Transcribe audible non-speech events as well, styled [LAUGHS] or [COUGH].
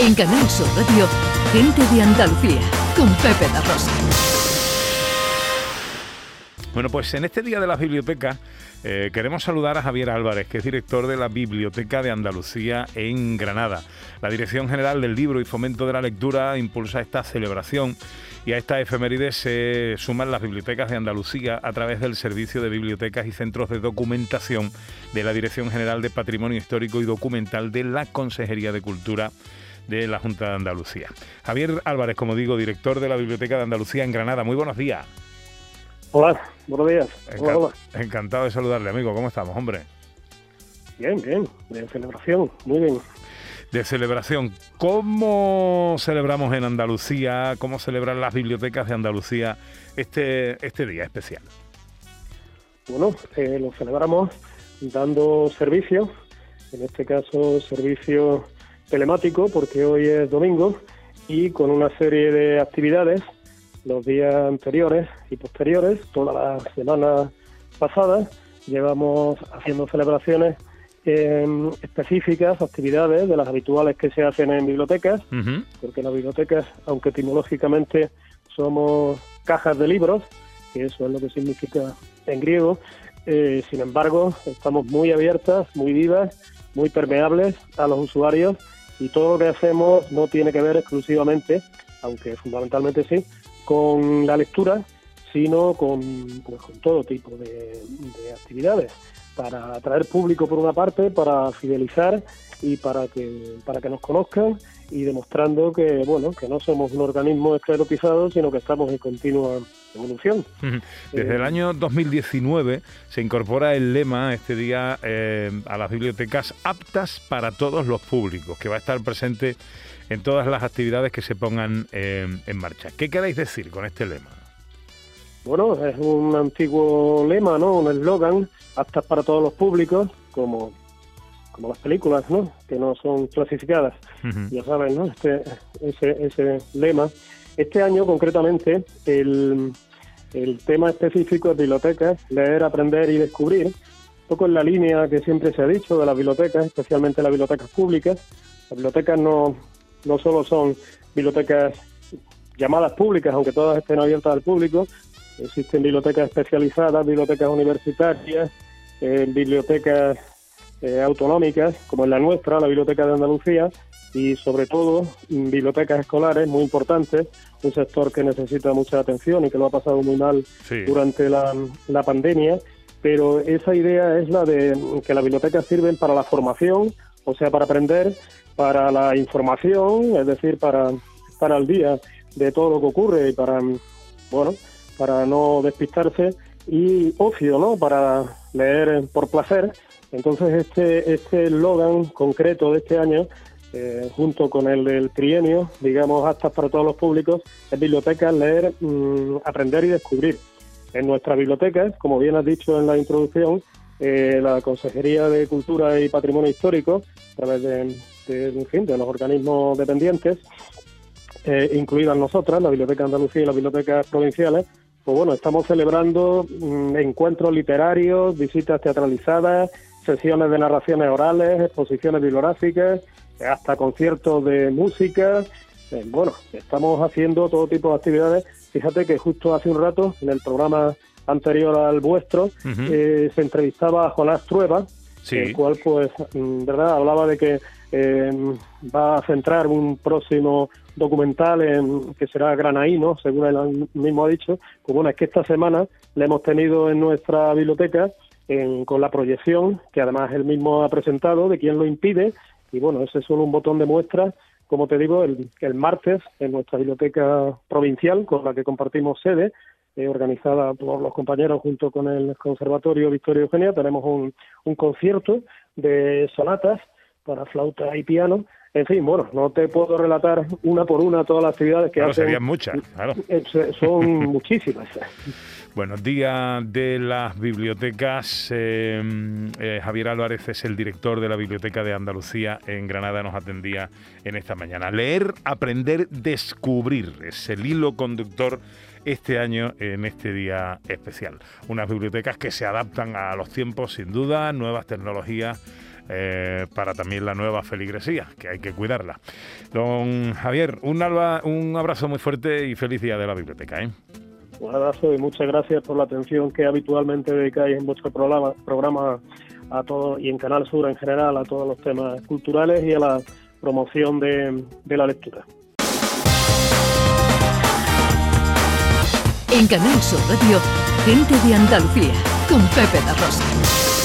En Canal Sur Radio, Gente de Andalucía, con Pepe La Rosa. Bueno, pues en este Día de las Bibliotecas eh, queremos saludar a Javier Álvarez, que es director de la Biblioteca de Andalucía en Granada. La Dirección General del Libro y Fomento de la Lectura impulsa esta celebración y a esta efeméride se suman las bibliotecas de Andalucía a través del Servicio de Bibliotecas y Centros de Documentación de la Dirección General de Patrimonio Histórico y Documental de la Consejería de Cultura de la Junta de Andalucía. Javier Álvarez, como digo, director de la Biblioteca de Andalucía en Granada. Muy buenos días. Hola, buenos días. Encantado de saludarle, amigo. ¿Cómo estamos, hombre? Bien, bien. De celebración, muy bien. De celebración. ¿Cómo celebramos en Andalucía, cómo celebran las bibliotecas de Andalucía este, este día especial? Bueno, eh, lo celebramos dando servicio, en este caso servicio telemático porque hoy es domingo y con una serie de actividades los días anteriores y posteriores, toda la semana pasada, llevamos haciendo celebraciones específicas, actividades de las habituales que se hacen en bibliotecas, porque las bibliotecas, aunque etimológicamente somos cajas de libros, que eso es lo que significa en griego, eh, sin embargo, estamos muy abiertas, muy vivas, muy permeables a los usuarios y todo lo que hacemos no tiene que ver exclusivamente, aunque fundamentalmente sí, con la lectura, sino con, pues, con todo tipo de, actividades para atraer público por una parte, para fidelizar y para que para que nos conozcan y demostrando que bueno que no somos un organismo esclerotizado, sino que estamos en continua evolución. Desde el año 2019 se incorpora el lema este día eh, a las bibliotecas aptas para todos los públicos, que va a estar presente en todas las actividades que se pongan eh, en marcha. ¿Qué queréis decir con este lema? Bueno, es un antiguo lema, ¿no? Un eslogan, aptas para todos los públicos, como, como las películas, ¿no? Que no son clasificadas. Ya saben, ¿no? Este, ese, ese lema este año, concretamente, el, tema específico es bibliotecas, leer, aprender y descubrir, un poco en la línea que siempre se ha dicho de las bibliotecas, especialmente las bibliotecas públicas. Las bibliotecas no, no solo son bibliotecas llamadas públicas, aunque todas estén abiertas al público, existen bibliotecas especializadas, bibliotecas universitarias, eh, bibliotecas eh, autonómicas, como en la nuestra, la Biblioteca de Andalucía, y sobre todo bibliotecas escolares muy importantes, un sector que necesita mucha atención y que lo ha pasado muy mal durante la, la, pandemia, pero esa idea es la de que las bibliotecas sirven para la formación, o sea, para aprender, para la información, es decir, para estar al día de todo lo que ocurre y para, bueno, para no despistarse y ocio, ¿no? Para leer por placer. Entonces este este eslogan concreto de este año eh, junto con el del trienio, digamos, aptas para todos los públicos, es bibliotecas, leer, mm, aprender y descubrir. En nuestra biblioteca, como bien has dicho en la introducción, eh, la Consejería de Cultura y Patrimonio Histórico, a través de, de, los organismos dependientes, eh, incluidas nosotras, la Biblioteca Andalucía y las bibliotecas provinciales, pues bueno, estamos celebrando mm, encuentros literarios, visitas teatralizadas, sesiones de narraciones orales, exposiciones bibliográficas, hasta conciertos de música. Eh, bueno, estamos haciendo todo tipo de actividades. Fíjate que justo hace un rato, en el programa anterior al vuestro, eh, se entrevistaba a Jonás Trueba, el cual, pues, mm, verdad, hablaba de que eh, va a centrar un próximo documental en que será Granaíno, según él mismo ha dicho. Pues bueno, es que esta semana le hemos tenido en nuestra biblioteca con la proyección, que además él mismo ha presentado, de quién lo impide, y bueno, ese es solo un botón de muestra, como te digo, el, el martes en nuestra biblioteca provincial, con la que compartimos sede, eh, organizada por los compañeros junto con el Conservatorio Victoria Eugenia, tenemos un concierto de sonatas para flauta y piano. En fin, bueno, no te puedo relatar una por una todas las actividades que hacen. Serían muchas, claro. Eh, son [LAUGHS] muchísimas. Buenos días de las bibliotecas. Eh, eh, Javier Álvarez es el director de la Biblioteca de Andalucía en Granada, nos atendía en esta mañana. Leer, aprender, descubrir es el hilo conductor este año en este día especial. Unas bibliotecas que se adaptan a los tiempos, sin duda, nuevas tecnologías eh, para también la nueva feligresía, que hay que cuidarla. Don Javier, un, alba, un abrazo muy fuerte y feliz día de la biblioteca. ¿eh? Un abrazo y muchas gracias por la atención que habitualmente dedicáis en vuestro programa, programa a todo y en Canal Sur en general a todos los temas culturales y a la promoción de, de la lectura. En Canal Sur Radio, gente de Andalucía, con Pepe La Rosa.